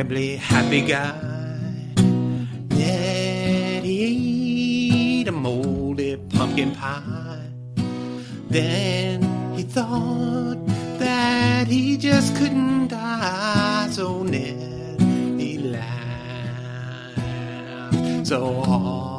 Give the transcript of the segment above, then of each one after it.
Terribly happy guy. Ned, he ate a moldy pumpkin pie. Then he thought that he just couldn't die, so Ned, he laughed so hard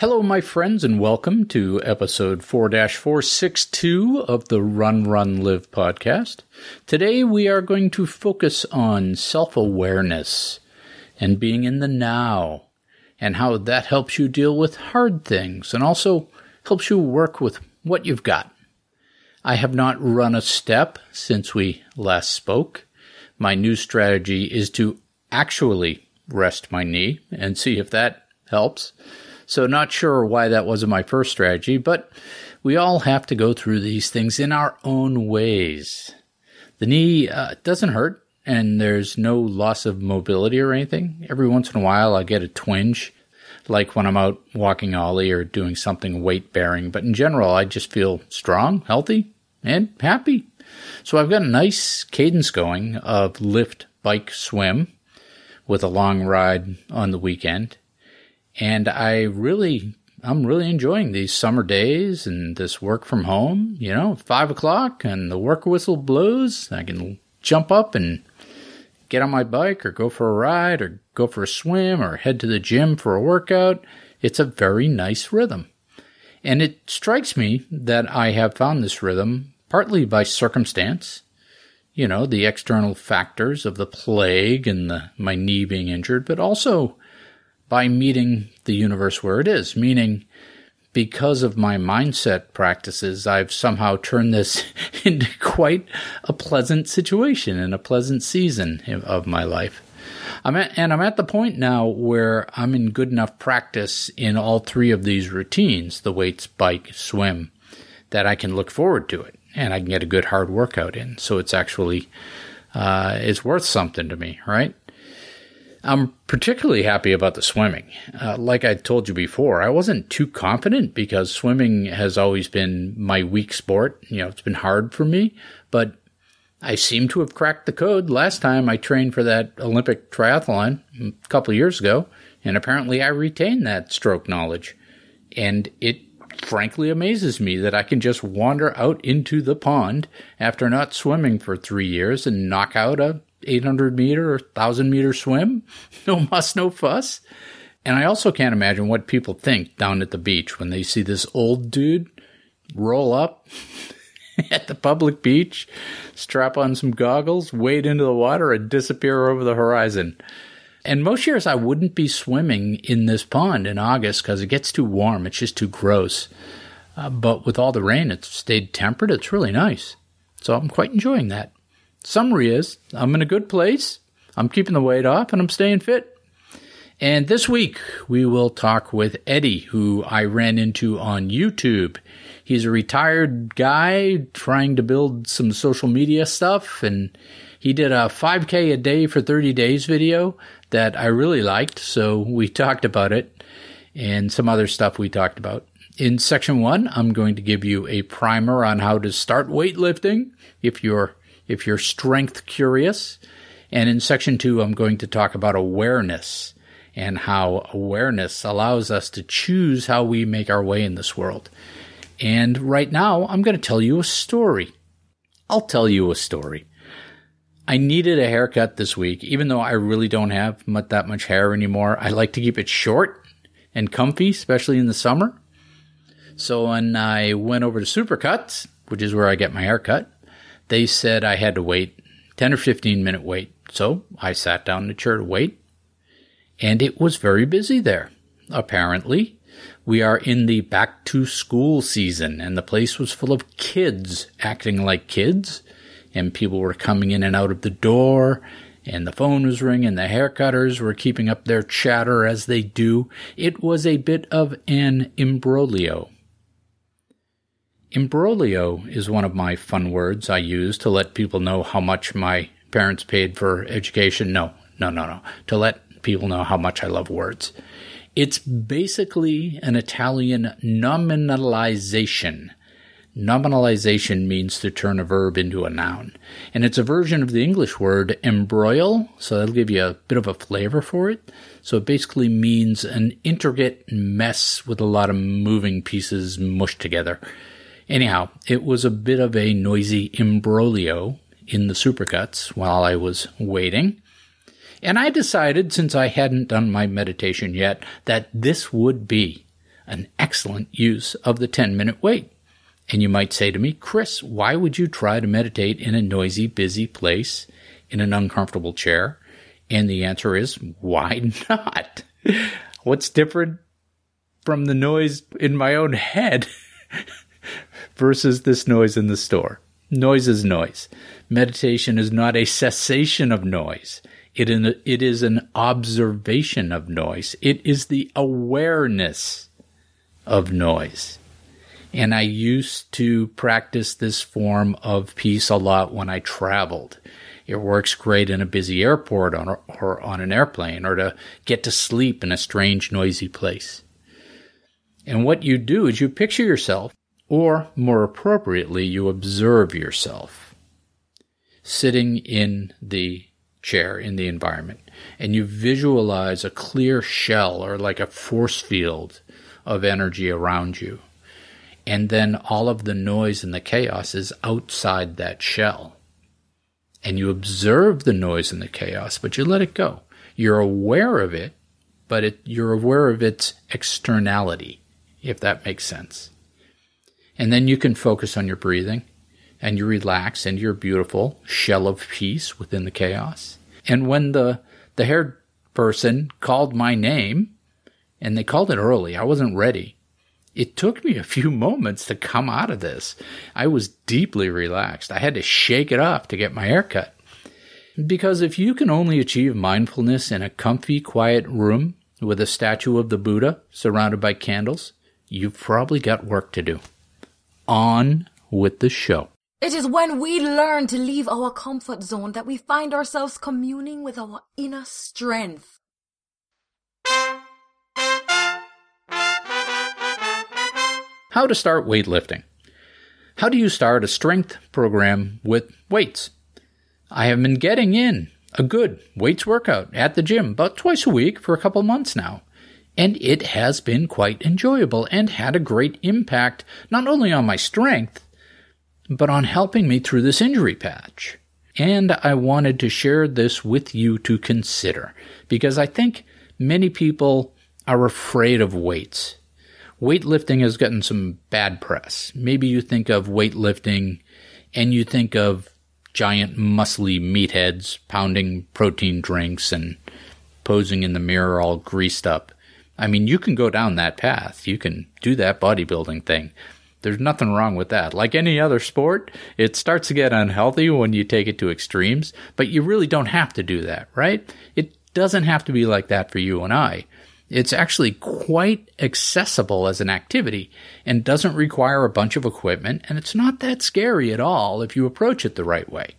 Hello, my friends, and welcome to episode 4 462 of the Run, Run, Live podcast. Today we are going to focus on self awareness and being in the now, and how that helps you deal with hard things and also helps you work with what you've got. I have not run a step since we last spoke. My new strategy is to actually rest my knee and see if that helps. So, not sure why that wasn't my first strategy, but we all have to go through these things in our own ways. The knee uh, doesn't hurt, and there's no loss of mobility or anything. Every once in a while, I get a twinge, like when I'm out walking Ollie or doing something weight bearing, but in general, I just feel strong, healthy, and happy. So, I've got a nice cadence going of lift, bike, swim with a long ride on the weekend and I really, I'm really enjoying these summer days and this work from home. You know, five o'clock and the work whistle blows. I can jump up and get on my bike or go for a ride or go for a swim or head to the gym for a workout. It's a very nice rhythm. And it strikes me that I have found this rhythm partly by circumstance, you know, the external factors of the plague and the, my knee being injured, but also by meeting the universe where it is, meaning because of my mindset practices, I've somehow turned this into quite a pleasant situation and a pleasant season of my life. I'm at, and I'm at the point now where I'm in good enough practice in all three of these routines the weights, bike, swim that I can look forward to it and I can get a good hard workout in. So it's actually uh, it's worth something to me, right? I'm particularly happy about the swimming. Uh, like I told you before, I wasn't too confident because swimming has always been my weak sport. You know, it's been hard for me, but I seem to have cracked the code last time I trained for that Olympic triathlon a couple years ago, and apparently I retained that stroke knowledge. And it frankly amazes me that I can just wander out into the pond after not swimming for three years and knock out a 800 meter or 1000 meter swim. No muss, no fuss. And I also can't imagine what people think down at the beach when they see this old dude roll up at the public beach, strap on some goggles, wade into the water, and disappear over the horizon. And most years I wouldn't be swimming in this pond in August because it gets too warm. It's just too gross. Uh, but with all the rain, it's stayed temperate. It's really nice. So I'm quite enjoying that. Summary is I'm in a good place. I'm keeping the weight off and I'm staying fit. And this week we will talk with Eddy, who I ran into on YouTube. He's a retired guy trying to build some social media stuff and he did a 5k a day for 30 days video that I really liked. So we talked about it and some other stuff we talked about. In section one, I'm going to give you a primer on how to start weightlifting if you're if you're strength curious. And in section two, I'm going to talk about awareness and how awareness allows us to choose how we make our way in this world. And right now, I'm going to tell you a story. I'll tell you a story. I needed a haircut this week, even though I really don't have much, that much hair anymore. I like to keep it short and comfy, especially in the summer. So when I went over to Supercuts, which is where I get my haircut, they said I had to wait 10 or 15 minute wait. So I sat down in the chair to wait, and it was very busy there. Apparently, we are in the back to school season, and the place was full of kids acting like kids, and people were coming in and out of the door, and the phone was ringing, the haircutters were keeping up their chatter as they do. It was a bit of an imbroglio. Imbroglio is one of my fun words I use to let people know how much my parents paid for education. No, no, no, no. To let people know how much I love words. It's basically an Italian nominalization. Nominalization means to turn a verb into a noun. And it's a version of the English word embroil, so that'll give you a bit of a flavor for it. So it basically means an intricate mess with a lot of moving pieces mushed together. Anyhow, it was a bit of a noisy imbroglio in the supercuts while I was waiting. And I decided, since I hadn't done my meditation yet, that this would be an excellent use of the 10 minute wait. And you might say to me, Chris, why would you try to meditate in a noisy, busy place in an uncomfortable chair? And the answer is, why not? What's different from the noise in my own head? versus this noise in the store. Noise is noise. Meditation is not a cessation of noise. It, it is an observation of noise. It is the awareness of noise. And I used to practice this form of peace a lot when I traveled. It works great in a busy airport or, or on an airplane or to get to sleep in a strange, noisy place. And what you do is you picture yourself or, more appropriately, you observe yourself sitting in the chair in the environment and you visualize a clear shell or like a force field of energy around you. And then all of the noise and the chaos is outside that shell. And you observe the noise and the chaos, but you let it go. You're aware of it, but it, you're aware of its externality, if that makes sense. And then you can focus on your breathing and you relax into your beautiful shell of peace within the chaos. And when the, the hair person called my name, and they called it early, I wasn't ready. It took me a few moments to come out of this. I was deeply relaxed. I had to shake it off to get my hair cut. Because if you can only achieve mindfulness in a comfy, quiet room with a statue of the Buddha surrounded by candles, you've probably got work to do on with the show. It is when we learn to leave our comfort zone that we find ourselves communing with our inner strength. How to start weightlifting. How do you start a strength program with weights? I have been getting in a good weights workout at the gym about twice a week for a couple months now and it has been quite enjoyable and had a great impact not only on my strength, but on helping me through this injury patch. And I wanted to share this with you to consider because I think many people are afraid of weights. Weightlifting has gotten some bad press. Maybe you think of weightlifting and you think of giant muscly meatheads pounding protein drinks and posing in the mirror all greased up. I mean, you can go down that path. You can do that bodybuilding thing. There's nothing wrong with that. Like any other sport, it starts to get unhealthy when you take it to extremes, but you really don't have to do that, right? It doesn't have to be like that for you and I. It's actually quite accessible as an activity and doesn't require a bunch of equipment, and it's not that scary at all if you approach it the right way.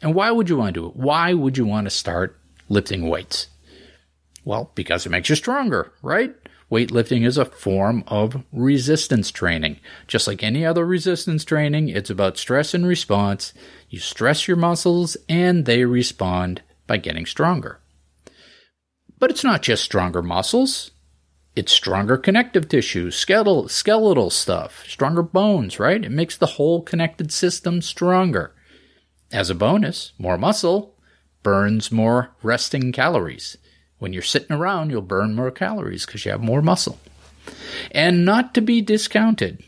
And why would you want to do it? Why would you want to start lifting weights? Well, because it makes you stronger, right? Weightlifting is a form of resistance training. Just like any other resistance training, it's about stress and response. You stress your muscles and they respond by getting stronger. But it's not just stronger muscles. It's stronger connective tissue, skeletal, skeletal stuff, stronger bones, right? It makes the whole connected system stronger. As a bonus, more muscle burns more resting calories. When you're sitting around, you'll burn more calories because you have more muscle. And not to be discounted,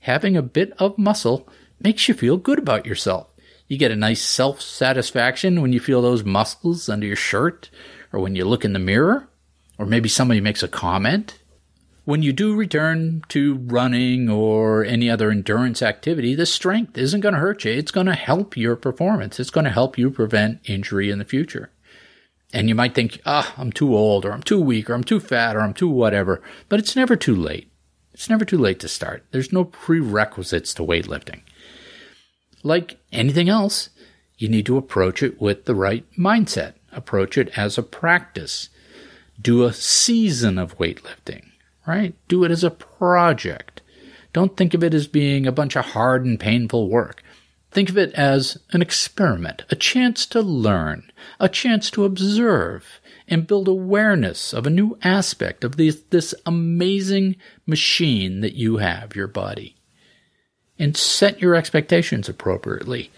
having a bit of muscle makes you feel good about yourself. You get a nice self satisfaction when you feel those muscles under your shirt or when you look in the mirror or maybe somebody makes a comment. When you do return to running or any other endurance activity, the strength isn't going to hurt you. It's going to help your performance. It's going to help you prevent injury in the future. And you might think, ah, I'm too old or I'm too weak or I'm too fat or I'm too whatever. But it's never too late. It's never too late to start. There's no prerequisites to weightlifting. Like anything else, you need to approach it with the right mindset. Approach it as a practice. Do a season of weightlifting, right? Do it as a project. Don't think of it as being a bunch of hard and painful work. Think of it as an experiment, a chance to learn, a chance to observe and build awareness of a new aspect of this, amazing machine that you have, your body. And set your expectations appropriately.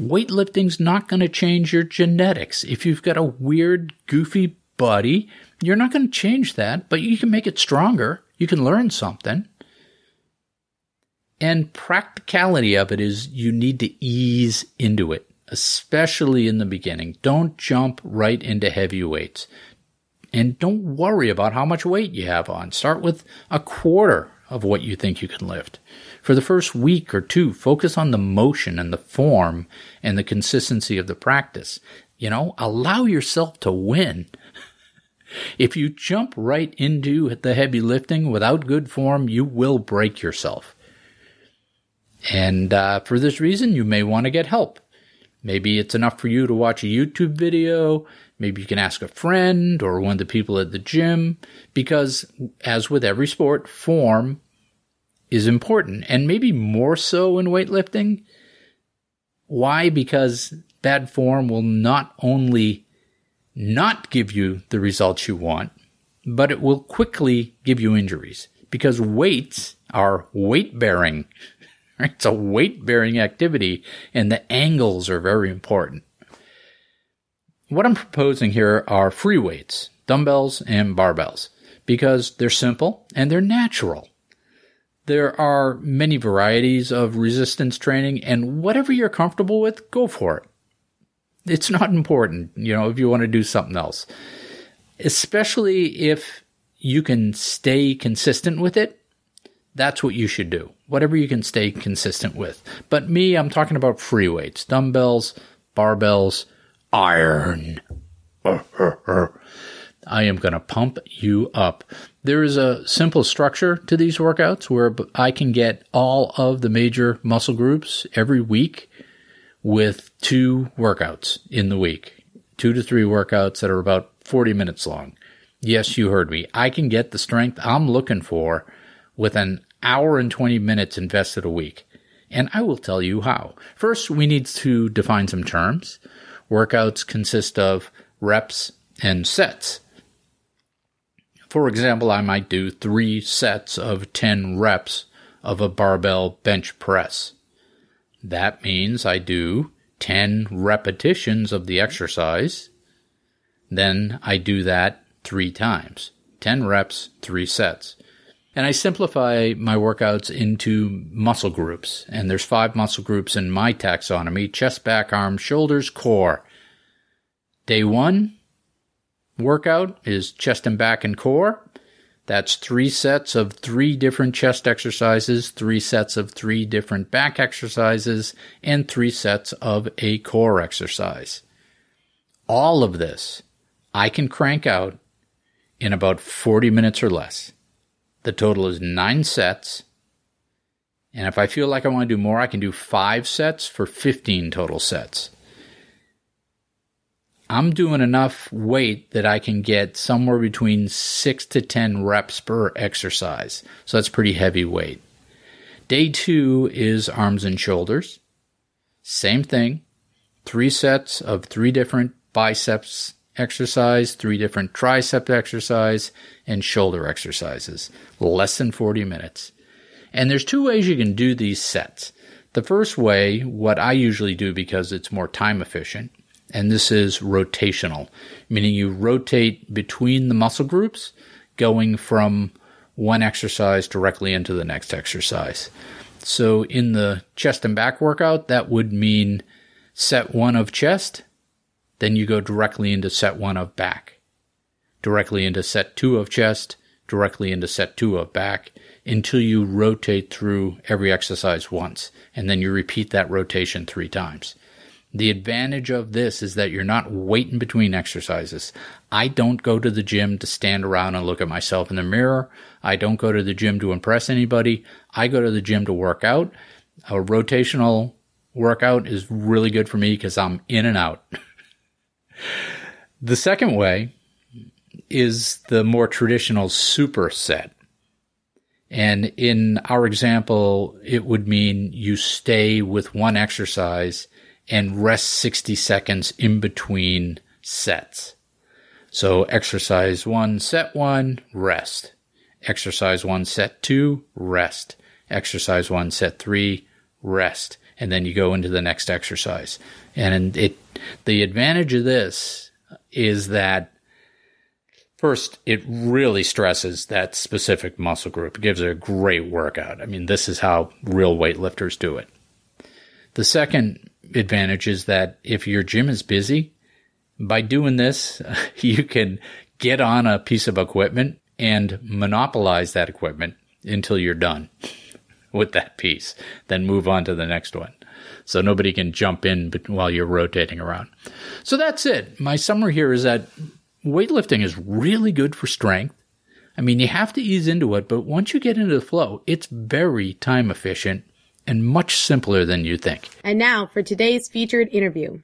Weightlifting's not going to change your genetics. If you've got a weird, goofy body, you're not going to change that, but you can make it stronger. You can learn something. And practicality of it is you need to ease into it, especially in the beginning. Don't jump right into heavy weights. And don't worry about how much weight you have on. Start with a quarter of what you think you can lift. For the first week or two, focus on the motion and the form and the consistency of the practice. You know, allow yourself to win. If you jump right into the heavy lifting without good form, you will break yourself. And uh, for this reason, you may want to get help. Maybe it's enough for you to watch a YouTube video. Maybe you can ask a friend or one of the people at the gym. Because, as with every sport, form is important. And maybe more so in weightlifting. Why? Because bad form will not only not give you the results you want, but it will quickly give you injuries. Because weights are weight bearing It's a weight bearing activity, and the angles are very important. What I'm proposing here are free weights, dumbbells and barbells, because they're simple and they're natural. There are many varieties of resistance training, and whatever you're comfortable with, go for it. It's not important, you know, if you want to do something else. Especially if you can stay consistent with it, that's what you should do whatever you can stay consistent with. But me, I'm talking about free weights, dumbbells, barbells, iron. I am going to pump you up. There is a simple structure to these workouts where I can get all of the major muscle groups every week with two workouts in the week. Two to three workouts that are about 40 minutes long. Yes, you heard me. I can get the strength I'm looking for with an hour and 20 minutes invested a week. And I will tell you how. First, we need to define some terms. Workouts consist of reps and sets. For example, I might do three sets of 10 reps of a barbell bench press. That means I do 10 repetitions of the exercise. Then I do that three times. 10 reps, three sets. And I simplify my workouts into muscle groups. And there's five muscle groups in my taxonomy chest, back, arms, shoulders, core. Day one workout is chest and back and core. That's three sets of three different chest exercises, three sets of three different back exercises, and three sets of a core exercise. All of this I can crank out in about 40 minutes or less. The total is nine sets. And if I feel like I want to do more, I can do five sets for 15 total sets. I'm doing enough weight that I can get somewhere between six to 10 reps per exercise. So that's pretty heavy weight. Day two is arms and shoulders. Same thing. Three sets of three different biceps exercise, three different tricep exercise, and shoulder exercises. Less than 40 minutes. And there's two ways you can do these sets. The first way, what I usually do because it's more time efficient, and this is rotational, meaning you rotate between the muscle groups, going from one exercise directly into the next exercise. So in the chest and back workout, that would mean set one of chest, then you go directly into set one of back, directly into set two of chest, directly into set two of back until you rotate through every exercise once. And then you repeat that rotation three times. The advantage of this is that you're not waiting between exercises. I don't go to the gym to stand around and look at myself in the mirror. I don't go to the gym to impress anybody. I go to the gym to work out. A rotational workout is really good for me because I'm in and out. the second way is the more traditional superset. And in our example, it would mean you stay with one exercise and rest 60 seconds in between sets. So exercise one, set one, rest. Exercise one, set two, rest. Exercise one, set three, rest. And then you go into the next exercise. And it, the advantage of this is that First, it really stresses that specific muscle group. It gives it a great workout. I mean, this is how real weightlifters do it. The second advantage is that if your gym is busy, by doing this, you can get on a piece of equipment and monopolize that equipment until you're done with that piece, then move on to the next one. So nobody can jump in while you're rotating around. So that's it. My summary here is that weightlifting is really good for strength. I mean, you have to ease into it, but once you get into the flow, it's very time efficient and much simpler than you think. And now for today's featured interview.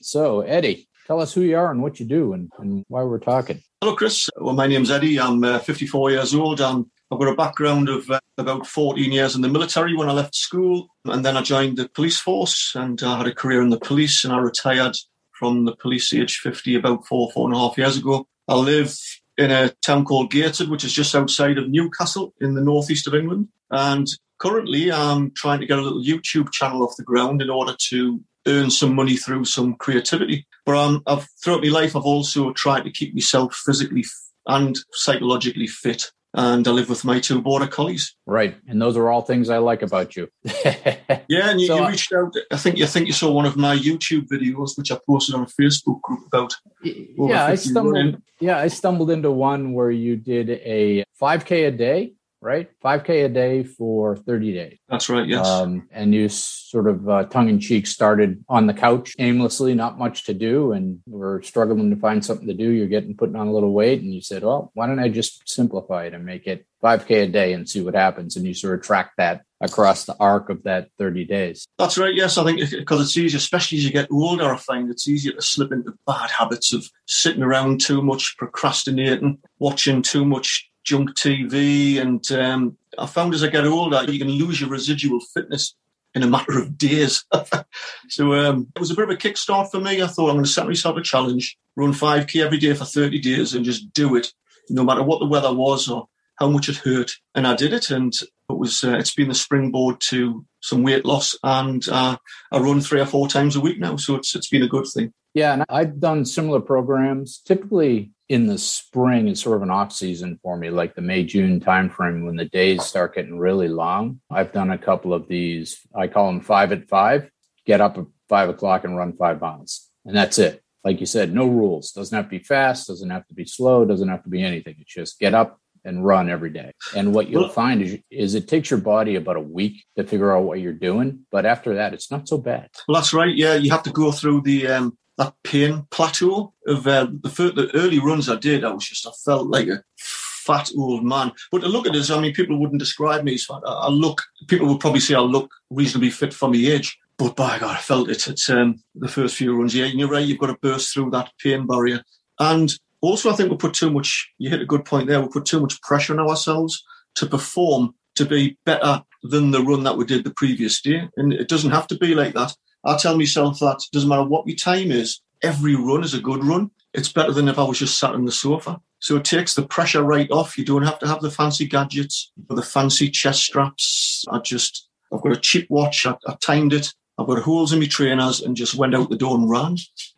So, Eddy, tell us who you are and what you do and, and why we're talking. Hello, Chris. Well, my name's Eddy. I'm uh, 54 years old. I'm I've got a background of uh, about 14 years in the military when I left school, and then I joined the police force and I had a career in the police, and I retired from the police age 50 about four, four and a half years ago. I live in a town called Gateshead, which is just outside of Newcastle in the northeast of England. And currently, I'm trying to get a little YouTube channel off the ground in order to earn some money through some creativity. But um, I've throughout my life, I've also tried to keep myself physically and psychologically fit. And I live with my two border collies. Right, and those are all things I like about you. yeah, and you, so, you, reached out. I think you think you saw one of my YouTube videos, which I posted on a Facebook group about. Yeah, I stumbled. Yeah, I stumbled into one where you did a 5K a day right? 5K a day for 30 days. That's right, yes. Um, and you sort of uh, tongue in cheek started on the couch aimlessly, not much to do, and we're struggling to find something to do. You're getting putting on a little weight, and you said, well, why don't I just simplify it and make it 5K a day and see what happens? And you sort of track that across the arc of that 30 days. That's right. Yes, I think because it's easier, especially as you get older, I find it's easier to slip into bad habits of sitting around too much, procrastinating, watching too much junk TV. And um, I found as I get older, you can lose your residual fitness in a matter of days. so um, it was a bit of a kickstart for me. I thought I'm going to set myself a challenge, run 5K every day for 30 days and just do it, no matter what the weather was or how much it hurt. And I did it. And it was, uh, it's been the springboard to some weight loss. And uh, I run three or four times a week now. So it's, it's been a good thing. Yeah. And I've done similar programs. Typically, in the spring is sort of an off season for me, like the May June timeframe when the days start getting really long. I've done a couple of these. I call them five at five. Get up at five o'clock and run five miles, and that's it. Like you said, no rules. Doesn't have to be fast. Doesn't have to be slow. Doesn't have to be anything. It's just get up and run every day. And what you'll find is, is it takes your body about a week to figure out what you're doing, but after that, it's not so bad. Well, that's right. Yeah, you have to go through the um, that pain plateau of uh, the, first, the early runs I did. I was just I felt like a fat old man. But to look at this, I mean, people wouldn't describe me as fat. I look. People would probably say I look reasonably fit for my age. But by God, I felt it at um, the first few runs. Yeah, and you're right. You've got to burst through that pain barrier. And also, I think we put too much. You hit a good point there. We put too much pressure on ourselves to perform to be better than the run that we did the previous day. And it doesn't have to be like that. I tell myself that it doesn't matter what my time is, every run is a good run. it's better than if I was just sat on the sofa. So it takes the pressure right off. You don't have to have the fancy gadgets or the fancy chest straps. I just, I've got a cheap watch. I, I timed it. I've got holes in my trainers and just went out the door and ran.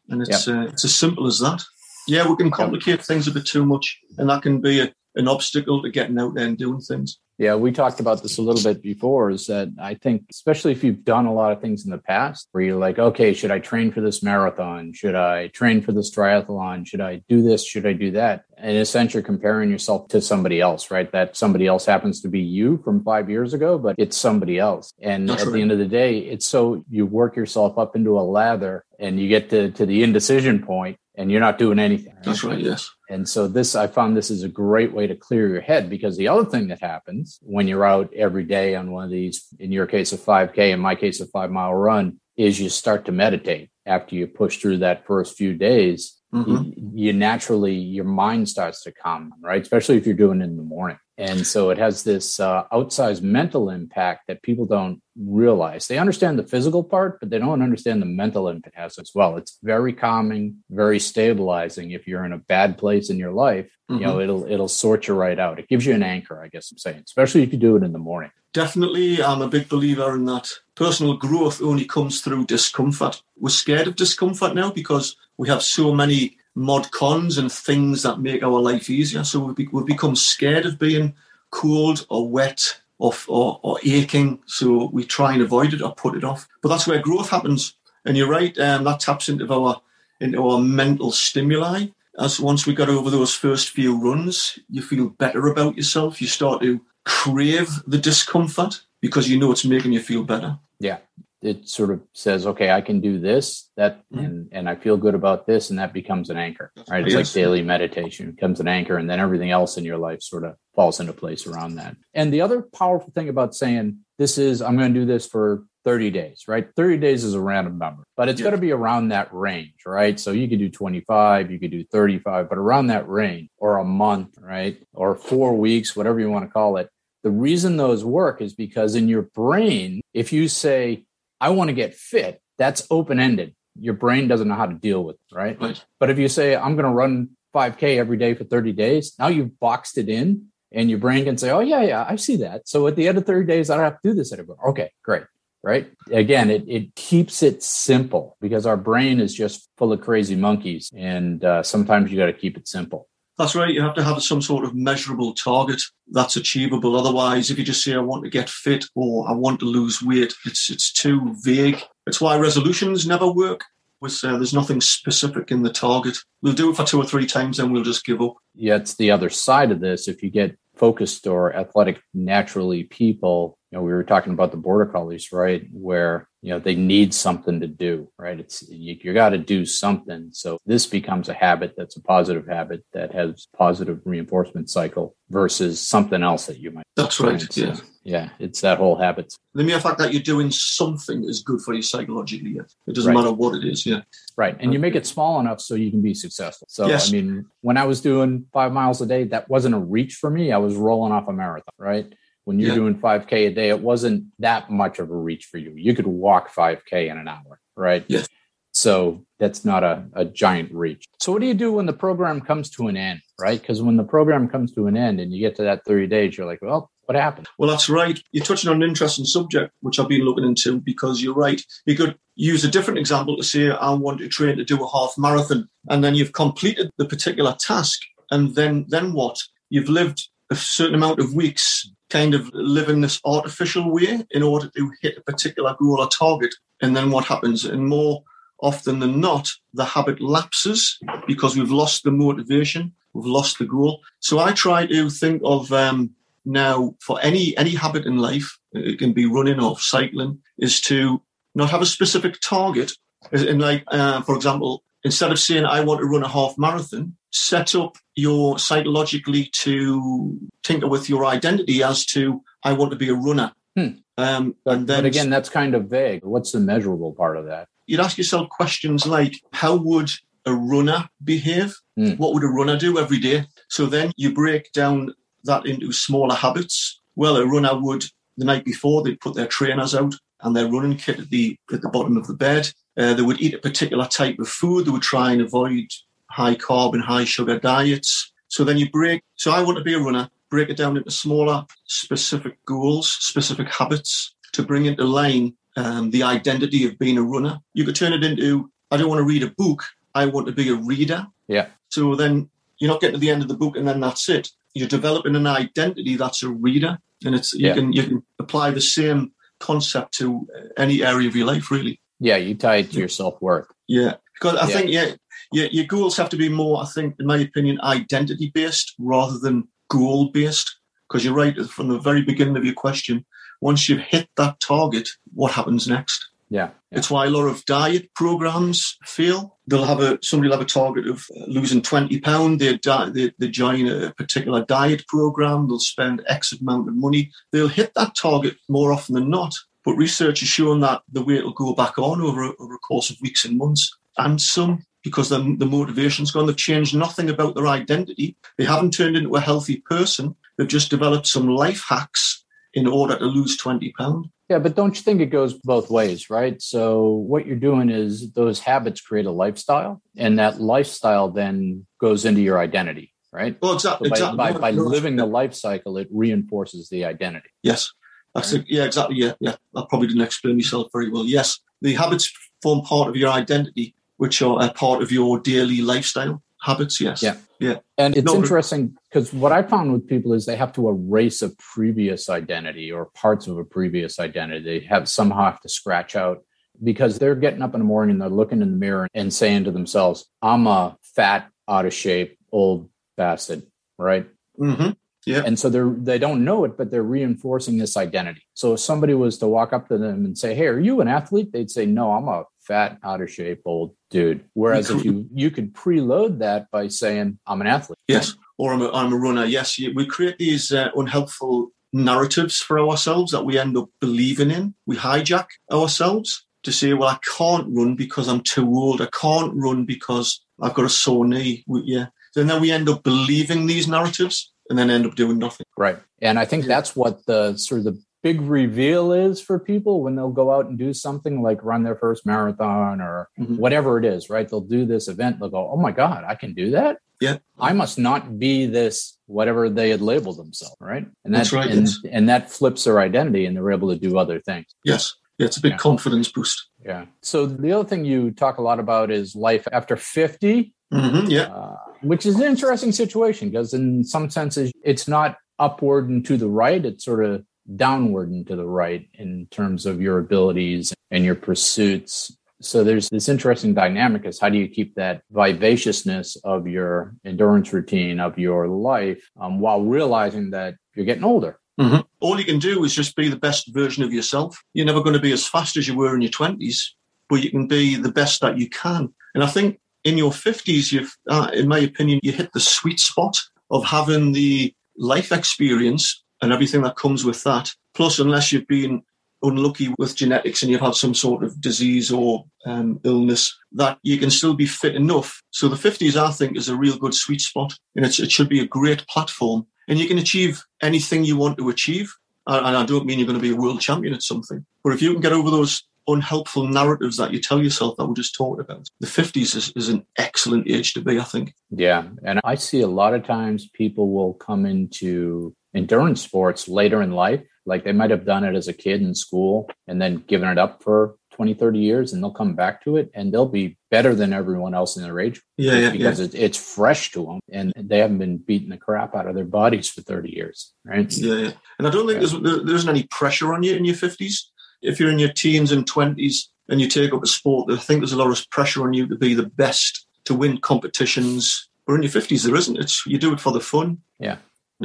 And it's uh, it's as simple as that. Yeah, we can complicate things a bit too much, and that can be a, an obstacle to getting out there and doing things. Yeah, we talked about this a little bit before. Is that I think, especially if you've done a lot of things in the past where you're like, okay, should I train for this marathon? Should I train for this triathlon? Should I do this? Should I do that? In a sense, you're comparing yourself to somebody else, right? That somebody else happens to be you from five years ago, but it's somebody else. And That's at right. the end of the day, it's so you work yourself up into a lather and you get to, to the indecision point and you're not doing anything. right? That's right. Yes. And so this, I found this is a great way to clear your head because the other thing that happens when you're out every day on one of these, in your case, a 5K, in my case, a five mile run, is you start to meditate after you push through that first few days. Mhm. You, you naturally, your mind starts to calm, right? Especially if you're doing it in the morning. And so it has this uh, outsized mental impact that people don't realize. They understand the physical part, but they don't understand the mental impact as well. It's very calming, very stabilizing. If you're in a bad place in your life, you know, it'll it'll sort you right out. It gives you an anchor, I guess I'm saying, especially if you do it in the morning. Definitely, I'm a big believer in that. Personal growth only comes through discomfort. We're scared of discomfort now because we have so many mod cons and things that make our life easier. So we've, be- we've become scared of being cold or wet or, or, or aching. So we try and avoid it or put it off. But that's where growth happens. And you're right, um, that taps into our into our mental stimuli. As once we got over those first few runs, you feel better about yourself. You start to crave the discomfort because you know it's making you feel better. Yeah. It sort of says, okay, I can do this, that, Mhm. and, and I feel good about this, and that becomes an anchor, right? It's like daily meditation it becomes an anchor, and then everything else in your life sort of falls into place around that. And the other powerful thing about saying this is, I'm going to do this for 30 days, right? 30 days is a random number, but it's got to be around that range, right? So you could do 25, you could do 35, but around that range or a month, right? Or four weeks, whatever you want to call it. The reason those work is because in your brain, if you say, I want to get fit, that's open ended. Your brain doesn't know how to deal with it, right? Right. But if you say, I'm going to run 5K every day for 30 days, now you've boxed it in and your brain can say, Oh, yeah, yeah, I see that. So at the end of 30 days, I don't have to do this anymore. Okay, great. Right. Again, it, it keeps it simple because our brain is just full of crazy monkeys. And uh, sometimes you got to keep it simple. That's right. You have to have some sort of measurable target that's achievable. Otherwise, if you just say, I want to get fit or I want to lose weight, it's, it's too vague. It's why resolutions never work. With, uh, there's nothing specific in the target. We'll do it for two or three times, then we'll just give up. Yeah, it's the other side of this. If you get focused or athletic naturally people, you know, we were talking about the border collies, right? Where, you know, they need something to do, right? It's, you, you got to do something. So this becomes a habit that's a positive habit that has positive reinforcement cycle versus something else that you might. That's right. find. Yeah. So, yeah. It's that whole habit. The mere fact that you're doing something is good for you psychologically. Yeah. It doesn't Right. matter what it is. Yeah. Right. And you make it small enough so you can be successful. So, Yes. I mean, when I was doing five miles a day, that wasn't a reach for me. I was rolling off a marathon, right? When you're Yeah. doing 5K a day, it wasn't that much of a reach for you. You could walk 5K in an hour, right? Yes. So that's not a, a giant reach. So, what do you do when the program comes to an end, right? Because when the program comes to an end and you get to that 30 days, you're like, well, what happened? Well, that's right. You're touching on an interesting subject, which I've been looking into because you're right. You could use a different example to say, I want to train to do a half marathon. And then you've completed the particular task. And then, then what? You've lived a certain amount of weeks kind of live in this artificial way in order to hit a particular goal or target. And then what happens? And more often than not, the habit lapses because we've lost the motivation, we've lost the goal. So I try to think of um, now for any any habit in life, it can be running or cycling, is to not have a specific target. And like, uh, for example, instead of saying I want to run a half marathon, set up your psychologically to tinker with your identity as to I want to be a runner. Hmm. Um, and then but again, that's kind of vague. What's the measurable part of that? you'd ask yourself questions like how would a runner behave Hmm. what would a runner do every day so then you break down that into smaller habits well a runner would the night before they'd put their trainers out and their running kit at the at the bottom of the bed uh, they would eat a particular type of food they would try and avoid high carb and high sugar diets. So then you break. So I want to be a runner, break it down into smaller, specific goals, specific habits to bring into line um, the identity of being a runner. You could turn it into I don't want to read a book. I want to be a reader. Yeah. So then you're not getting to the end of the book and then that's it. You're developing an identity that's a reader, and it's you Yeah. can you can apply the same concept to any area of your life, really. Yeah, you tie it to your self worth. Yeah, because I Yeah. think yeah, yeah, your goals have to be more. I think, in my opinion, identity based rather than goal based. Because you're right from the very beginning of your question. Once you've hit that target, what happens next? Yeah. yeah. It's why a lot of diet programs fail. They'll have a somebody will have a target of uh, losing twenty pound. They, di- they they join a particular diet program. They'll spend X amount of money. They'll hit that target more often than not. But research has shown that the weight will go back on over over a course of weeks and months, and some because the, the motivation's gone. They've changed nothing about their identity. They haven't turned into a healthy person. They've just developed some life hacks in order to lose twenty pound. Yeah, but don't you think it goes both ways, right? So what you're doing is those habits create a lifestyle, and that lifestyle then goes into your identity, right? Well, So exactly. by, exactly. by, by living the life cycle, it reinforces the identity. Yes. That's it. Yeah, exactly. Yeah, yeah. I probably didn't explain myself very well. Yes, the habits form part of your identity, which are a part of your daily lifestyle habits. Yes. Yeah. Yeah. And it's No, but- interesting because what I found with people is they have to erase a previous identity or parts of a previous identity. They have somehow have to scratch out because they're getting up in the morning, and they're looking in the mirror and saying to themselves, I'm a fat, out of shape, old bastard, right? hmm Yeah. And so they're they don't know it, but they're reinforcing this identity. So if somebody was to walk up to them and say, Hey, are you an athlete? They'd say, No, I'm a fat, out of shape old dude. Whereas if you you could preload that by saying, I'm an athlete. Yes. Or I'm a, I'm a runner. Yes. We create these uh, unhelpful narratives for ourselves that we end up believing in. We hijack ourselves to say, well, I can't run because I'm too old. I can't run because I've got a sore knee. We, yeah. And then we end up believing these narratives and then end up doing nothing. Right. And I think that's what the sort of the big reveal is for people when they'll go out and do something like run their first marathon or Mhm. whatever it is, right? They'll do this event, they'll go, Oh my God, I can do that. Yeah. I must not be this whatever they had labeled themselves, right? And That's that, right, And, yes. and that flips their identity and they're able to do other things. Yes. Yeah, it's a big Yeah. confidence boost. Yeah. So the other thing you talk a lot about is life after 50, hmm yeah. uh, which is an interesting situation because in some senses it's not upward and to the right, it's sort of downward and to the right in terms of your abilities and your pursuits. So there's this interesting dynamic is how do you keep that vivaciousness of your endurance routine of your life um, while realizing that you're getting older. Mhm. All you can do is just be the best version of yourself. You're never going to be as fast as you were in your 20s, but you can be the best that you can. And I think in your 50s, you've, uh, in my opinion, you hit the sweet spot of having the life experience and everything that comes with that. Plus, unless you've been unlucky with genetics and you've had some sort of disease or um, illness, that you can still be fit enough. So the 50s, I think, is a real good sweet spot. And it should be a great platform and you can achieve anything you want to achieve. And and I don't mean you're going to be a world champion at something, but if you can get over those unhelpful narratives that you tell yourself that we just talked about, the 50s is, is an excellent age to be, I think. Yeah. And I see a lot of times people will come into endurance sports later in life. Like they might have done it as a kid in school and then given it up for 20, 30 years and they'll come back to it and they'll be better than everyone else in their age Yeah, yeah, yeah. because It, it's fresh to them and they haven't been beating the crap out of their bodies for 30 years. Right. Yeah, yeah. And I don't think there's, there, there isn't any pressure on you in your 50s. If you're in your teens and 20s and you take up a sport, I think there's a lot of pressure on you to be the best, to win competitions. But in your 50s, there isn't. It's You do it for the fun. Yeah.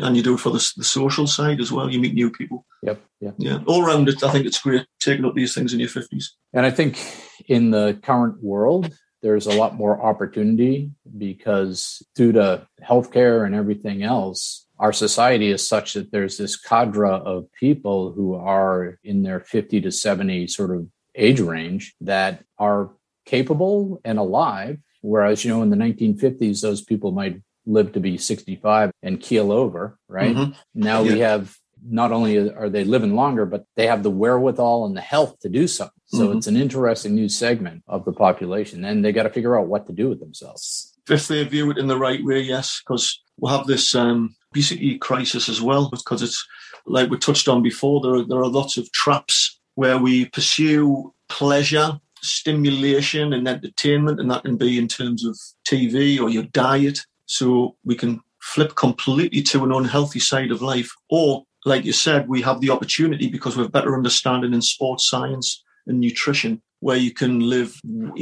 And you do it for the, the social side as well. You meet new people. Yep. Yep. Yeah. All around it, I think it's great taking up these things in your 50s. And I think in the current world, there's a lot more opportunity because due to healthcare and everything else, our society is such that there's this cadre of people who are in their 50 to 70 sort of age range that are capable and alive. Whereas, you know, in the 1950s, those people might live to be 65 and keel over, right? Mhm. Now we have not only are they living longer, but they have the wherewithal and the health to do so. So Mhm. it's an interesting new segment of the population, and they got to figure out what to do with themselves. If they view it in the right way, yes, because we'll have this um, obesity crisis as well, because it's like we touched on before, there are, there are lots of traps where we pursue pleasure, stimulation, and entertainment, and that can be in terms of TV or your diet. So we can flip completely to an unhealthy side of life. Or, like you said, we have the opportunity because we have better understanding in sports science and nutrition where you can live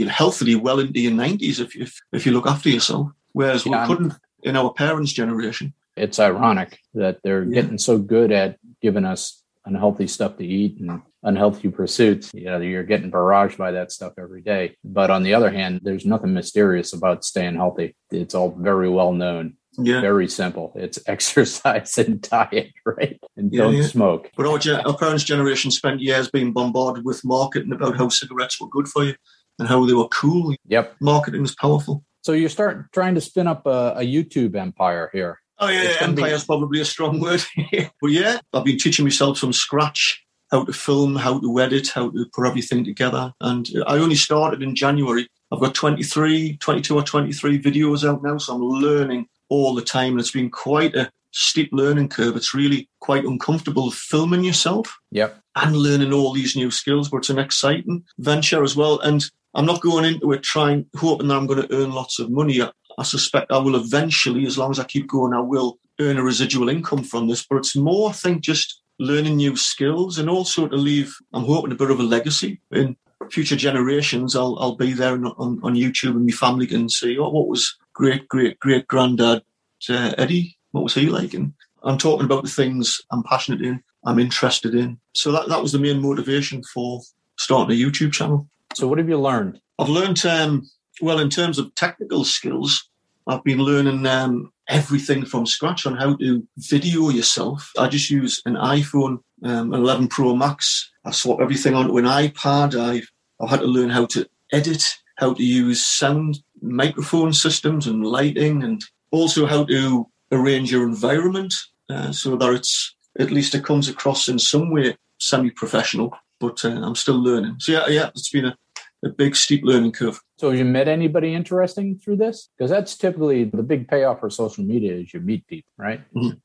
healthily well into your 90s if, if, if you look after yourself. Whereas Yeah. we couldn't in our parents' generation. It's ironic that they're Yeah. getting so good at giving us unhealthy stuff to eat and unhealthy pursuits. You know, you're getting barraged by that stuff every day. But on the other hand, there's nothing mysterious about staying healthy. It's all very well known, Yeah. very simple. It's exercise and diet, right? And Yeah, don't yeah. smoke. But our, gen- our parents' generation spent years being bombarded with marketing about how cigarettes were good for you and how they were cool. Yep. Marketing is powerful. So you start trying to spin up a, a YouTube empire here. Oh yeah, empire is probably a strong word. but yeah, I've been teaching myself from scratch how to film, how to edit, how to put everything together. And I only started in January. I've got 23, 22 or 23 videos out now, so I'm learning all the time. And it's been quite a steep learning curve. It's really quite uncomfortable filming yourself Yep. and learning all these new skills, but it's an exciting venture as well. And I'm not going into it trying, hoping that I'm going to earn lots of money. I, I suspect I will eventually, as long as I keep going, I will earn a residual income from this. But it's more, I think, just learning new skills and also to leave, I'm hoping, a bit of a legacy in future generations. I'll, I'll be there on, on, on YouTube and my family can see, oh, what was great, great, great granddad uh, Eddy? What was he like? And I'm talking about the things I'm passionate in, I'm interested in. So that, that was the main motivation for starting a YouTube channel. So what have you learned? I've learned, um, well, in terms of technical skills, I've been learning um, everything from scratch on how to video yourself. I just use an iPhone um, 11 Pro Max. I swap everything onto an iPad. I've, I've had to learn how to edit, how to use sound microphone systems and lighting, and also how to arrange your environment uh, so that it's at least it comes across in some way semi-professional. But uh, I'm still learning. So yeah, yeah, it's been a, a big steep learning curve. So have you met anybody interesting through this? Because that's typically the big payoff for social media is you meet people, right? Mhm.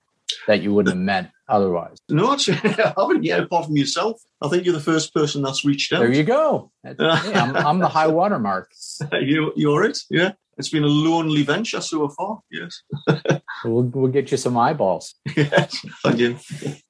That you wouldn't have met otherwise. No, I haven't yet, apart from yourself. I think you're the first person that's reached out. There you go. I'm, I'm the high watermark. you, you're it, yeah. It's been a lonely venture so far, yes. We'll, we'll get you some eyeballs. yes, thank you.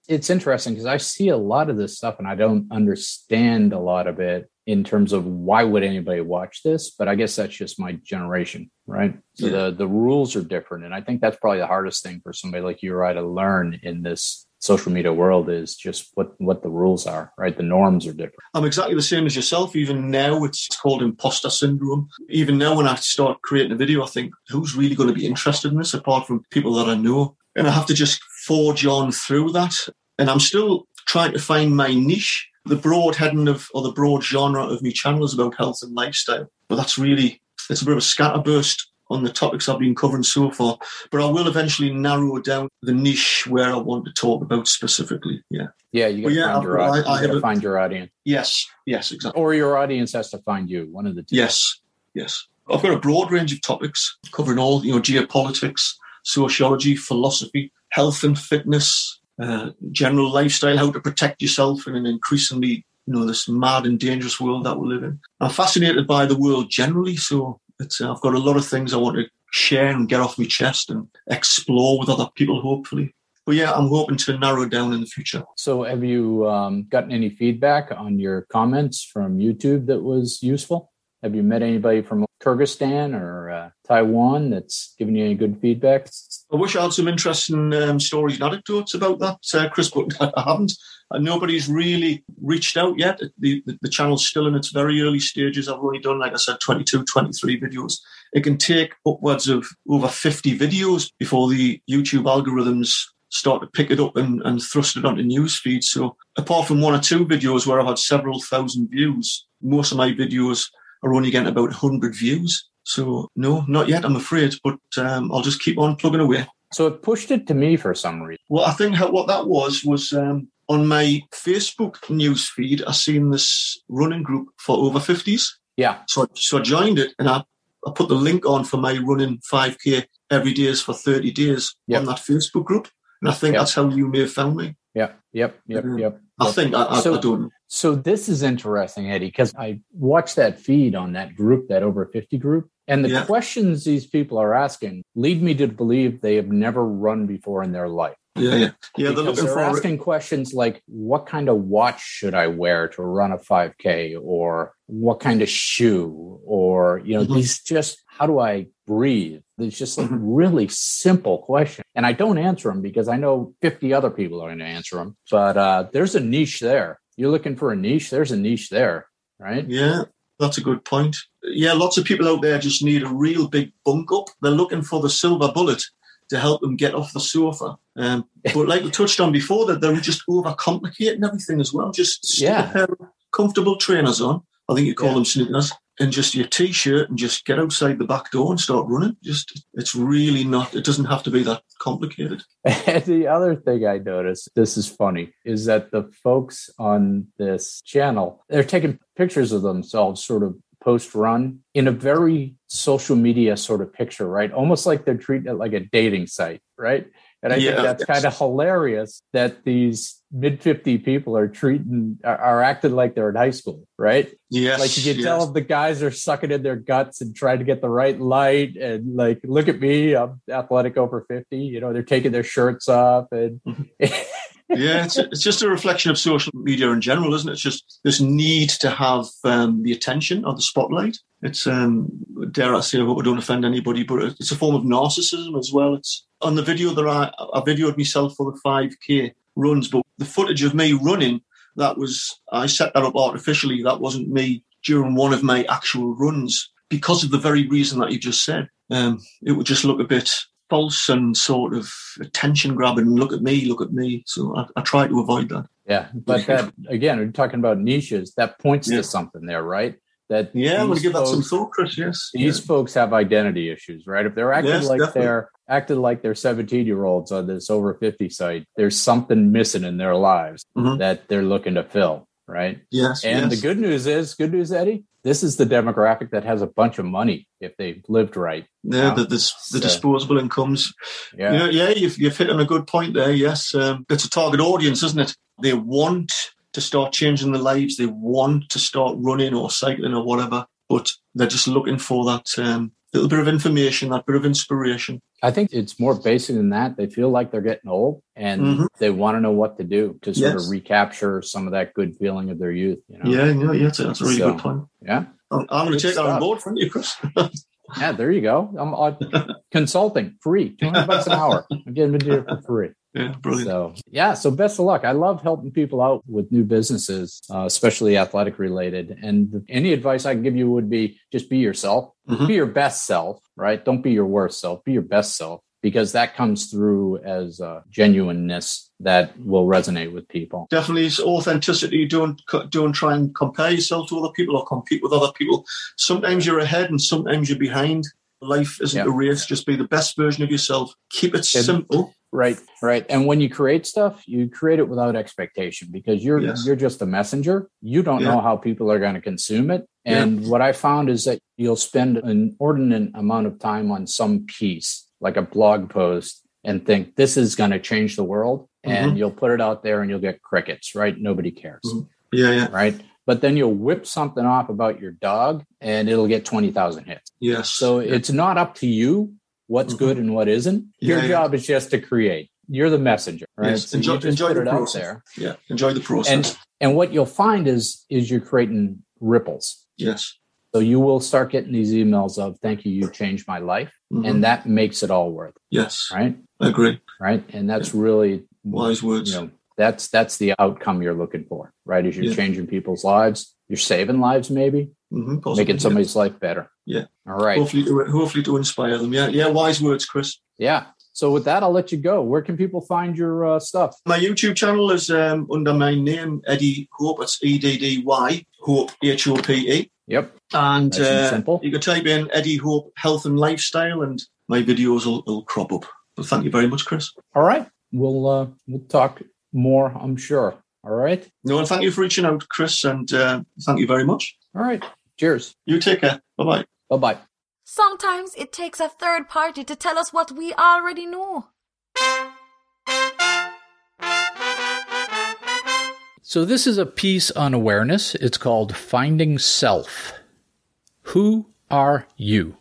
It's interesting because I see a lot of this stuff and I don't understand a lot of it in terms of why would anybody watch this. But I guess that's just my generation, right? So Yeah. the the rules are different, and I think that's probably the hardest thing for somebody like you or I to learn in this social media world is just what what the rules are, right? The norms are different. I'm exactly the same as yourself. Even now, it's called imposter syndrome. Even now, when I start creating a video, I think, who's really going to be interested in this apart from people that I know? And I have to just forge on through that. And I'm still trying to find my niche. The broad heading of, or the broad genre of my channel is about health and lifestyle. But that's really, it's a bit of a scatterburst on the topics I've been covering so far. But I will eventually narrow down the niche where I want to talk about specifically. Yeah. Yeah, you got yeah, find your I- I you to a- find your audience, Yes. Yes, exactly. or your audience has to find you. One of the two. Yes, yes. I've got a broad range of topics covering all, you know, geopolitics, sociology, philosophy, health and fitness, uh, general lifestyle, how to protect yourself in an increasingly, you know, this mad and dangerous world that we live in. I'm fascinated by the world generally, so uh, I've got a lot of things I want to share and get off my chest and explore with other people, hopefully. But yeah, I'm hoping to narrow down in the future. So, have you um, gotten any feedback on your comments from YouTube that was useful? Have you met anybody from Kyrgyzstan or uh, Taiwan that's given you any good feedback? I wish I had some interesting um, stories and anecdotes about that, uh, Chris, but I haven't. And nobody's really reached out yet. The, the, the channel's still in its very early stages. I've only done, like I said, 22, 23 videos. It can take upwards of over 50 videos before the YouTube algorithms start to pick it up and, and thrust it onto news feeds. So apart from one or two videos where I've had several thousand views, most of my videos are only getting about 100 views. So no, not yet, I'm afraid, but um, I'll just keep on plugging away. So, it pushed it to me for some reason. Well, I think how, what that was was um, on my Facebook news feed. I seen this running group for over fifties, Yeah. so so I joined it, and I I put the link on for my running 5k every day is for 30 days Yep. on that Facebook group. And I think Yep. that's how you may have found me. Yep, yep, yep, Mhm. yep. I yep. think I, I, So- I don't know. So this is interesting, Eddy, because I watched that feed on that group, that over 50 group, and the Yeah. questions these people are asking lead me to believe they have never run before in their life. Yeah, yeah. Yeah, they're they're asking questions like, what kind of watch should I wear to run a 5K? Or what kind of shoe? Or, you know, Mhm. these just, how do I breathe? It's just like Mhm. really simple question. And I don't answer them because I know 50 other people are going to answer them. But uh, there's a niche there. You're looking for a niche, there's a niche there, right? Yeah, that's a good point. Yeah, lots of people out there just need a real big bunk up. They're looking for the silver bullet to help them get off the sofa. Um, but like we touched on before, that they're just overcomplicating everything as well. Just Yeah. a pair of comfortable trainers on. I think you call Yeah. them sneakers. And just your t-shirt and just get outside the back door and start running. Just it's really not. It doesn't have to be that complicated. And the other thing I noticed, this is funny, is that the folks on this channel, they're taking pictures of themselves sort of post run in a very social media sort of picture, right? Almost like they're treating it like a dating site, right? And I Yeah, think that's kind of hilarious that these mid 50 people are treating, are, are acting like they're in high school, right? Yes, like you can yes. tell the guys are sucking in their guts and trying to get the right light and like look at me i'm athletic over 50 you know they're taking their shirts off and mm-hmm. yeah, it's, it's just a reflection of social media in general, isn't it? It's just this need to have um, the attention or the spotlight. It's, um, dare I say, I don't offend anybody, but it's a form of narcissism as well. It's on the video that I, I videoed myself for the 5K runs, but the footage of me running, that was, I set that up artificially. That wasn't me during one of my actual runs because of the very reason that you just said. Um, it would just look a bit false and sort of attention grabbing. Look at me, look at me. So I, I try to avoid that. yeah but that again we're talking about niches that points Yeah. to something there right that Yeah, I'm gonna give that some thought, Chris. Yes. these folks have identity issues, right? If they're acting Yes, like definitely. they're acting like they're 17 year olds on this over 50 site, there's something missing in their lives Mhm. that they're looking to fill, right? Yes. And yes. the good news is, good news, Eddy, this is the demographic that has a bunch of money if they've lived right. yeah, the, the, the So- disposable incomes. Yeah. Yeah, yeah, you've, you've hit on a good point there. Yes, um, it's a target audience, isn't it? They want to start changing their lives. They want to start running or cycling or whatever, but they're just looking for that um, little bit of information, that bit of inspiration. I think it's more basic than that. They feel like they're getting old and Mhm. they want to know what to do to sort Yes. of recapture some of that good feeling of their youth. You know? Yeah, yeah, yeah, that's a, that's a really So- good point. Yeah. I'm, I'm going to take that on board from you, Chris. Yeah, there you go. I'm uh, consulting free, 200 bucks an hour. I'm getting to do it for free. Yeah, brilliant. So, yeah, so best of luck. I love helping people out with new businesses, uh, especially athletic related. And any advice I can give you would be just be yourself, Mhm. be your best self, right? Don't be your worst self, be your best self, because that comes through as uh, genuineness that will resonate with people. definitely it's authenticity don't don't try and compare yourself to other people or compete with other people sometimes you're ahead and sometimes you're behind life isn't Yeah. a race just be the best version of yourself keep it And- simple Right, right. And when you create stuff, you create it without expectation because you're Yes. you're just a messenger. You don't Yeah. know how people are going to consume it. Yeah. And what I found is that you'll spend an inordinate amount of time on some piece, like a blog post, and think this is going to change the world. And Mhm. you'll put it out there and you'll get crickets, right? Nobody cares, Mhm. yeah yeah right? But then you'll whip something off about your dog and it'll get 20,000 hits. yes So it's not up to you what's Mhm. good and what isn't. Your Yeah, yeah. job is just to create. You're the messenger, right? Yes, So enjoy- enjoy the it out process. there, yeah enjoy the process and and what you'll find is is you're creating ripples. yes So you will start getting these emails of "Thank you, you changed my life," Mhm. and that makes it all worth, it, yes right? i agree Right, and that's really wise words you know that's that's the outcome you're looking for, right? As you're Yeah. changing people's lives, you're saving lives, maybe hmm possibly, making yeah. somebody's life better. Yeah. All right. hopefully to, hopefully to inspire them yeah yeah wise words chris Yeah. So with that, I'll let you go. Where can people find your uh, stuff? My YouTube channel is um, under my name, Eddy Hope. It's E D D Y Hope H O P E. Yep. And Nice and uh, simple. you can type in Eddy Hope Health and Lifestyle, and my videos will, will crop up. But thank you very much, Chris. All right. We'll uh, we'll talk more, I'm sure. All right. No, and thank you for reaching out, Chris, and uh, thank you very much. All right. Cheers. You take care. Bye bye. Bye bye. Sometimes it takes a third party to tell us what we already know. So, this is a piece on awareness. It's called Finding Self. Who are you?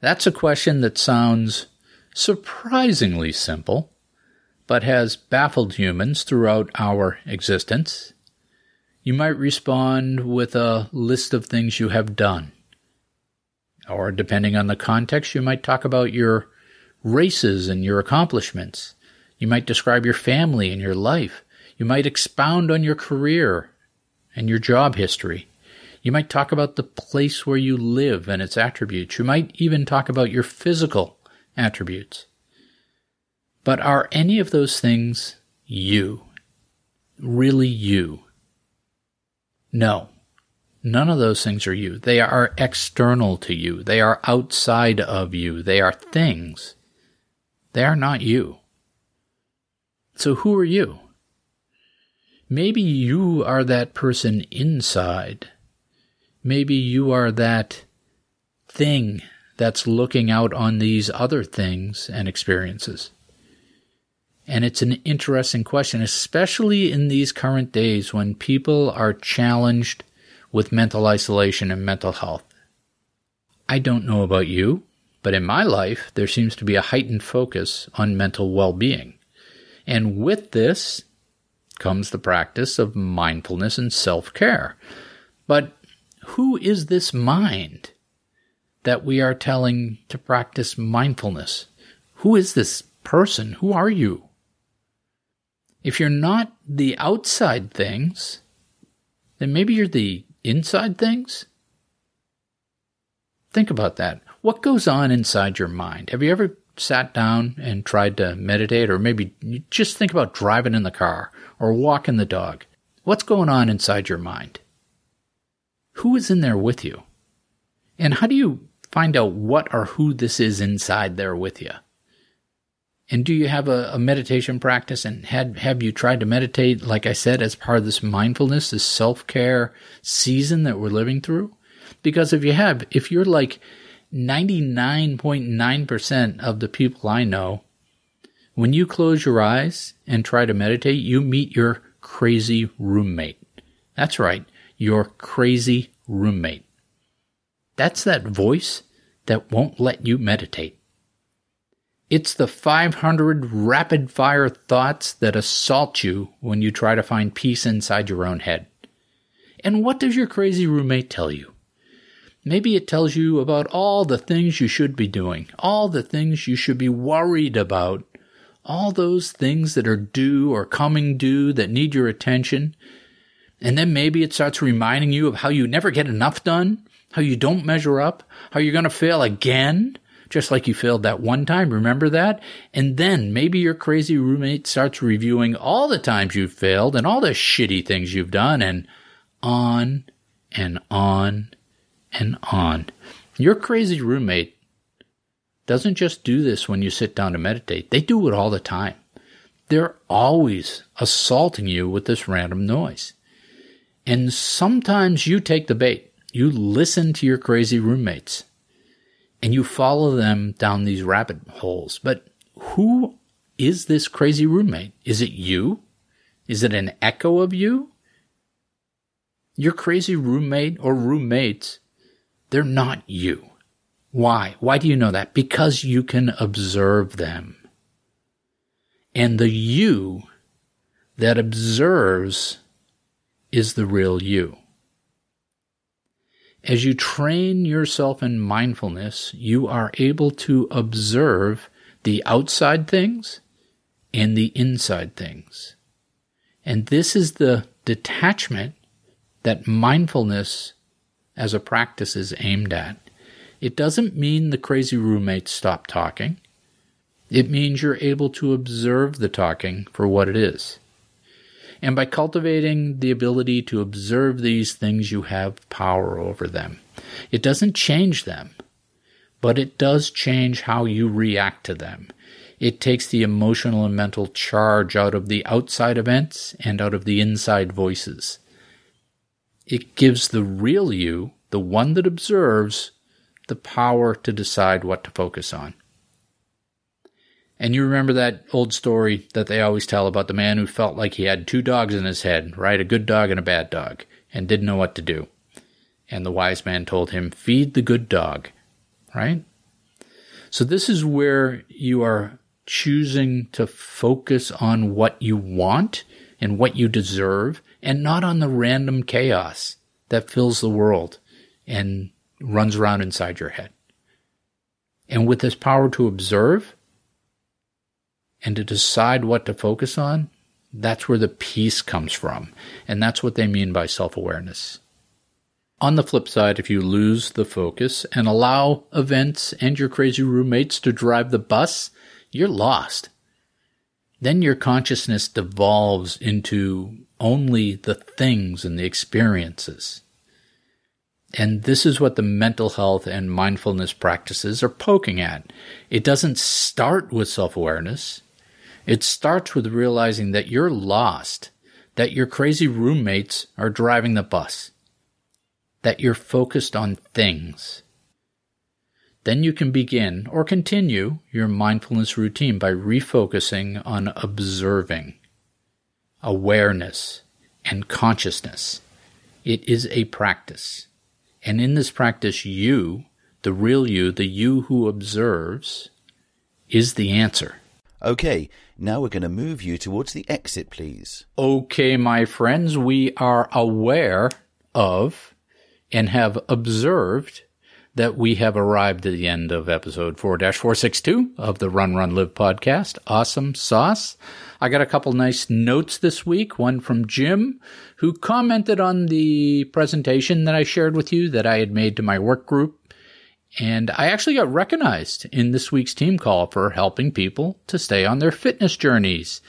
That's a question that sounds surprisingly simple, but has baffled humans throughout our existence. You might respond with a list of things you have done. Or, depending on the context, you might talk about your races and your accomplishments. You might describe your family and your life. You might expound on your career and your job history. You might talk about the place where you live and its attributes. You might even talk about your physical attributes. But are any of those things you? Really you? No. None of those things are you. They are external to you. They are outside of you. They are things. They are not you. So who are you? Maybe you are that person inside. Maybe you are that thing that's looking out on these other things and experiences. And it's an interesting question, especially in these current days when people are challenged with mental isolation and mental health. I don't know about you, but in my life, there seems to be a heightened focus on mental well being. And with this comes the practice of mindfulness and self care. But who is this mind that we are telling to practice mindfulness? Who is this person? Who are you? If you're not the outside things, then maybe you're the inside things? Think about that. What goes on inside your mind? Have you ever sat down and tried to meditate, or maybe just think about driving in the car or walking the dog? What's going on inside your mind? Who is in there with you? And how do you find out what or who this is inside there with you? And do you have a, a, meditation practice? And had have you tried to meditate, like I said, as part of this mindfulness, this self care season that we're living through? Because if you have, if you're like 99.9% of the people I know, when you close your eyes and try to meditate, you meet your crazy roommate. That's right, your crazy roommate. That's that voice that won't let you meditate. It's the 500 rapid fire thoughts that assault you when you try to find peace inside your own head. And what does your crazy roommate tell you? Maybe it tells you about all the things you should be doing, all the things you should be worried about, all those things that are due or coming due that need your attention. And then maybe it starts reminding you of how you never get enough done, how you don't measure up, how you're going to fail again, just like you failed that one time. Remember that? And then maybe your crazy roommate starts reviewing all the times you've failed and all the shitty things you've done and on and on and on. Your crazy roommate doesn't just do this when you sit down to meditate, they do it all the time. They're always assaulting you with this random noise. And sometimes you take the bait. You listen to your crazy roommates and you follow them down these rabbit holes. But who is this crazy roommate? Is it you? Is it an echo of you? Your crazy roommate or roommates they're not you. Why? Why do you know that? Because you can observe them. And the you that observes is the real you. As you train yourself in mindfulness, you are able to observe the outside things and the inside things. And this is the detachment that mindfulness as a practice is aimed at. It doesn't mean the crazy roommates stop talking. It means you're able to observe the talking for what it is. And by cultivating the ability to observe these things, you have power over them. It doesn't change them, but it does change how you react to them. It takes the emotional and mental charge out of the outside events and out of the inside voices. It gives the real you, the one that observes, the power to decide what to focus on. And you remember that old story that they always tell about the man who felt like he had two dogs in his head, right? A good dog and a bad dog, and didn't know what to do. And the wise man told him, Feed the good dog, right? So this is where you are choosing to focus on what you want and what you deserve and not on the random chaos that fills the world and runs around inside your head. And with this power to observe and to decide what to focus on, that's where the peace comes from. And that's what they mean by self awareness. On the flip side, if you lose the focus and allow events and your crazy roommates to drive the bus, you're lost. Then your consciousness devolves into only the things and the experiences. And this is what the mental health and mindfulness practices are poking at. It doesn't start with self awareness. It starts with realizing that you're lost, that your crazy roommates are driving the bus, that you're focused on things. Then you can begin or continue your mindfulness routine by refocusing on observing, awareness, and consciousness. It is a practice. And in this practice, you, the real you, the you who observes, is the answer. Okay, now we're going to move you towards the exit, please. Okay, my friends, we are aware of and have observed that we have arrived at the end of episode 4 462 of the RunRunLive podcast. Awesome sauce. I got a couple nice notes this week. One from Jim, who commented on the presentation that I shared with you that I had made to my work group. And I actually got recognized in this week's team call for helping people to stay on their fitness journeys.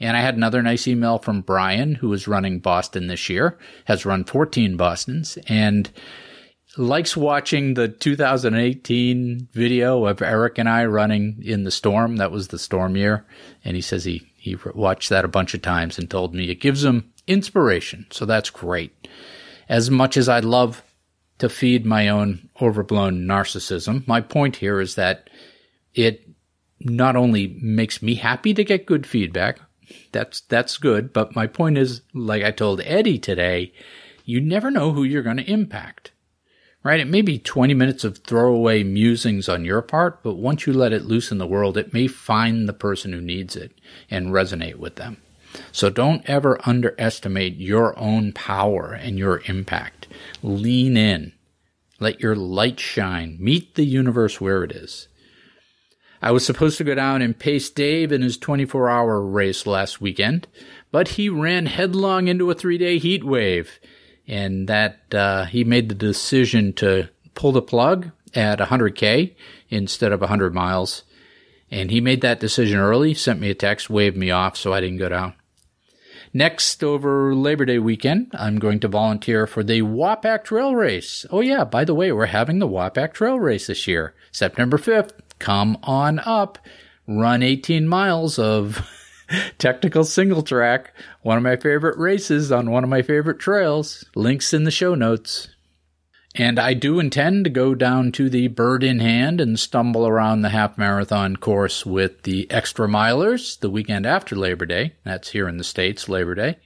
And I had another nice email from Brian, who is running Boston this year, has run 14 Bostons, and likes watching the 2018 video of Eric and I running in the storm. That was the storm year. And he says he, he watched that a bunch of times and told me it gives him inspiration. So that's great. As much as I love to feed my own overblown narcissism, my point here is that it not only makes me happy to get good feedback, that's, that's good. But my point is, like I told Eddy today, you never know who you're going to impact right? It may be 20 minutes of throwaway musings on your part, but once you let it loose in the world, it may find the person who needs it and resonate with them. So don't ever underestimate your own power and your impact. Lean in. Let your light shine. Meet the universe where it is. I was supposed to go down and pace Dave in his 24 hour race last weekend, but he ran headlong into a three day heat wave and that uh, he made the decision to pull the plug at 100k instead of 100 miles. And he made that decision early, sent me a text, waved me off, so I didn't go down. Next, over Labor Day weekend, I'm going to volunteer for the Wapack Trail Race. Oh, yeah, by the way, we're having the Wapack Trail Race this year, September 5th. Come on up, run 18 miles of technical single track, one of my favorite races on one of my favorite trails. Links in the show notes. And I do intend to go down to the bird in hand and stumble around the half marathon course with the extra milers the weekend after Labor Day. That's here in the States, Labor Day.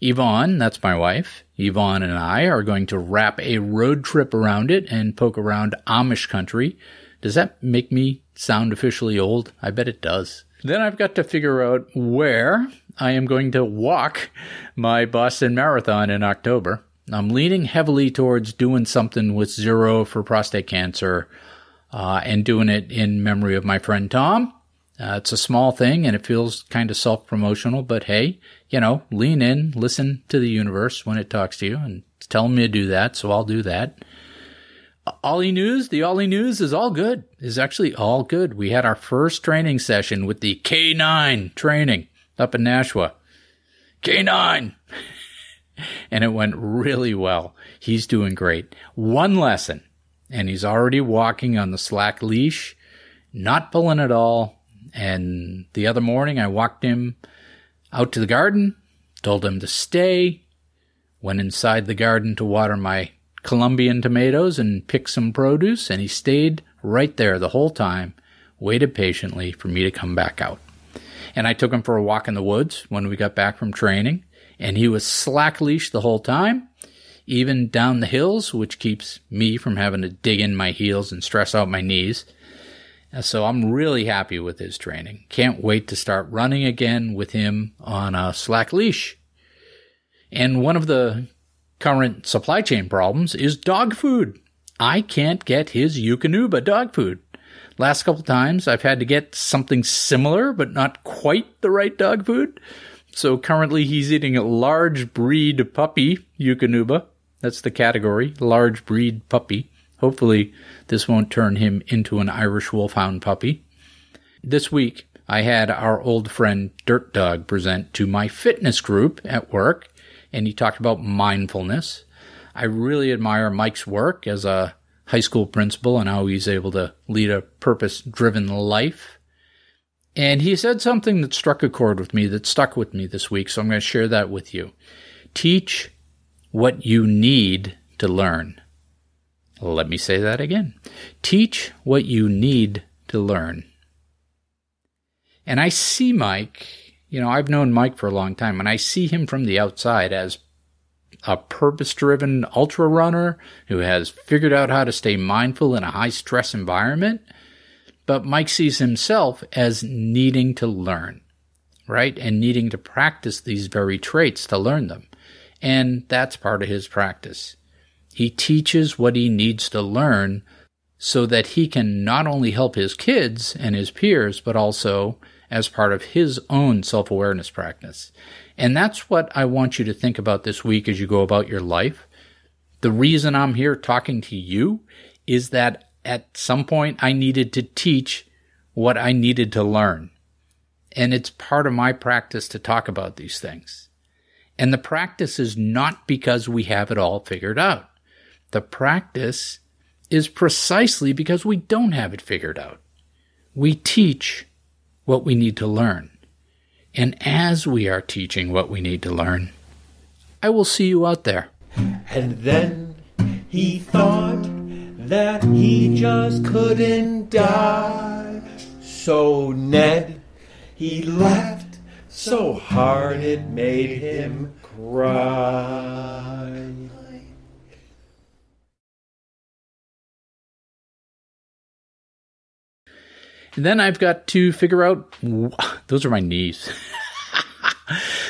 Yvonne, that's my wife, Yvonne and I are going to wrap a road trip around it and poke around Amish country. Does that make me sound officially old? I bet it does. Then I've got to figure out where I am going to walk my Boston Marathon in October. I'm leaning heavily towards doing something with zero for prostate cancer uh, and doing it in memory of my friend Tom. Uh, it's a small thing and it feels kind of self promotional, but hey, you know, lean in, listen to the universe when it talks to you and it's telling me to do that, so I'll do that. Ollie News, the Ollie News is all good. Is actually all good. We had our first training session with the K9 training up in Nashua. K9! and it went really well. He's doing great. One lesson, and he's already walking on the slack leash, not pulling at all. And the other morning, I walked him out to the garden, told him to stay, went inside the garden to water my Colombian tomatoes and pick some produce, and he stayed right there the whole time, waited patiently for me to come back out. And I took him for a walk in the woods when we got back from training, and he was slack leash the whole time, even down the hills, which keeps me from having to dig in my heels and stress out my knees. Uh, so I'm really happy with his training. Can't wait to start running again with him on a slack leash. And one of the current supply chain problems is dog food. I can't get his Eukanuba dog food. Last couple times I've had to get something similar, but not quite the right dog food. So currently he's eating a large breed puppy Eukanuba. That's the category, large breed puppy. Hopefully, this won't turn him into an Irish Wolfhound puppy. This week, I had our old friend Dirt Dog present to my fitness group at work, and he talked about mindfulness. I really admire Mike's work as a high school principal and how he's able to lead a purpose driven life. And he said something that struck a chord with me, that stuck with me this week, so I'm going to share that with you. Teach what you need to learn. Let me say that again. Teach what you need to learn. And I see Mike, you know, I've known Mike for a long time, and I see him from the outside as a purpose driven ultra runner who has figured out how to stay mindful in a high stress environment. But Mike sees himself as needing to learn, right? And needing to practice these very traits to learn them. And that's part of his practice. He teaches what he needs to learn so that he can not only help his kids and his peers, but also as part of his own self awareness practice. And that's what I want you to think about this week as you go about your life. The reason I'm here talking to you is that at some point I needed to teach what I needed to learn. And it's part of my practice to talk about these things. And the practice is not because we have it all figured out. The practice is precisely because we don't have it figured out. We teach what we need to learn. And as we are teaching what we need to learn, I will see you out there. And then he thought that he just couldn't die. So Ned, he laughed so hard it made him cry. And then I've got to figure out those are my knees.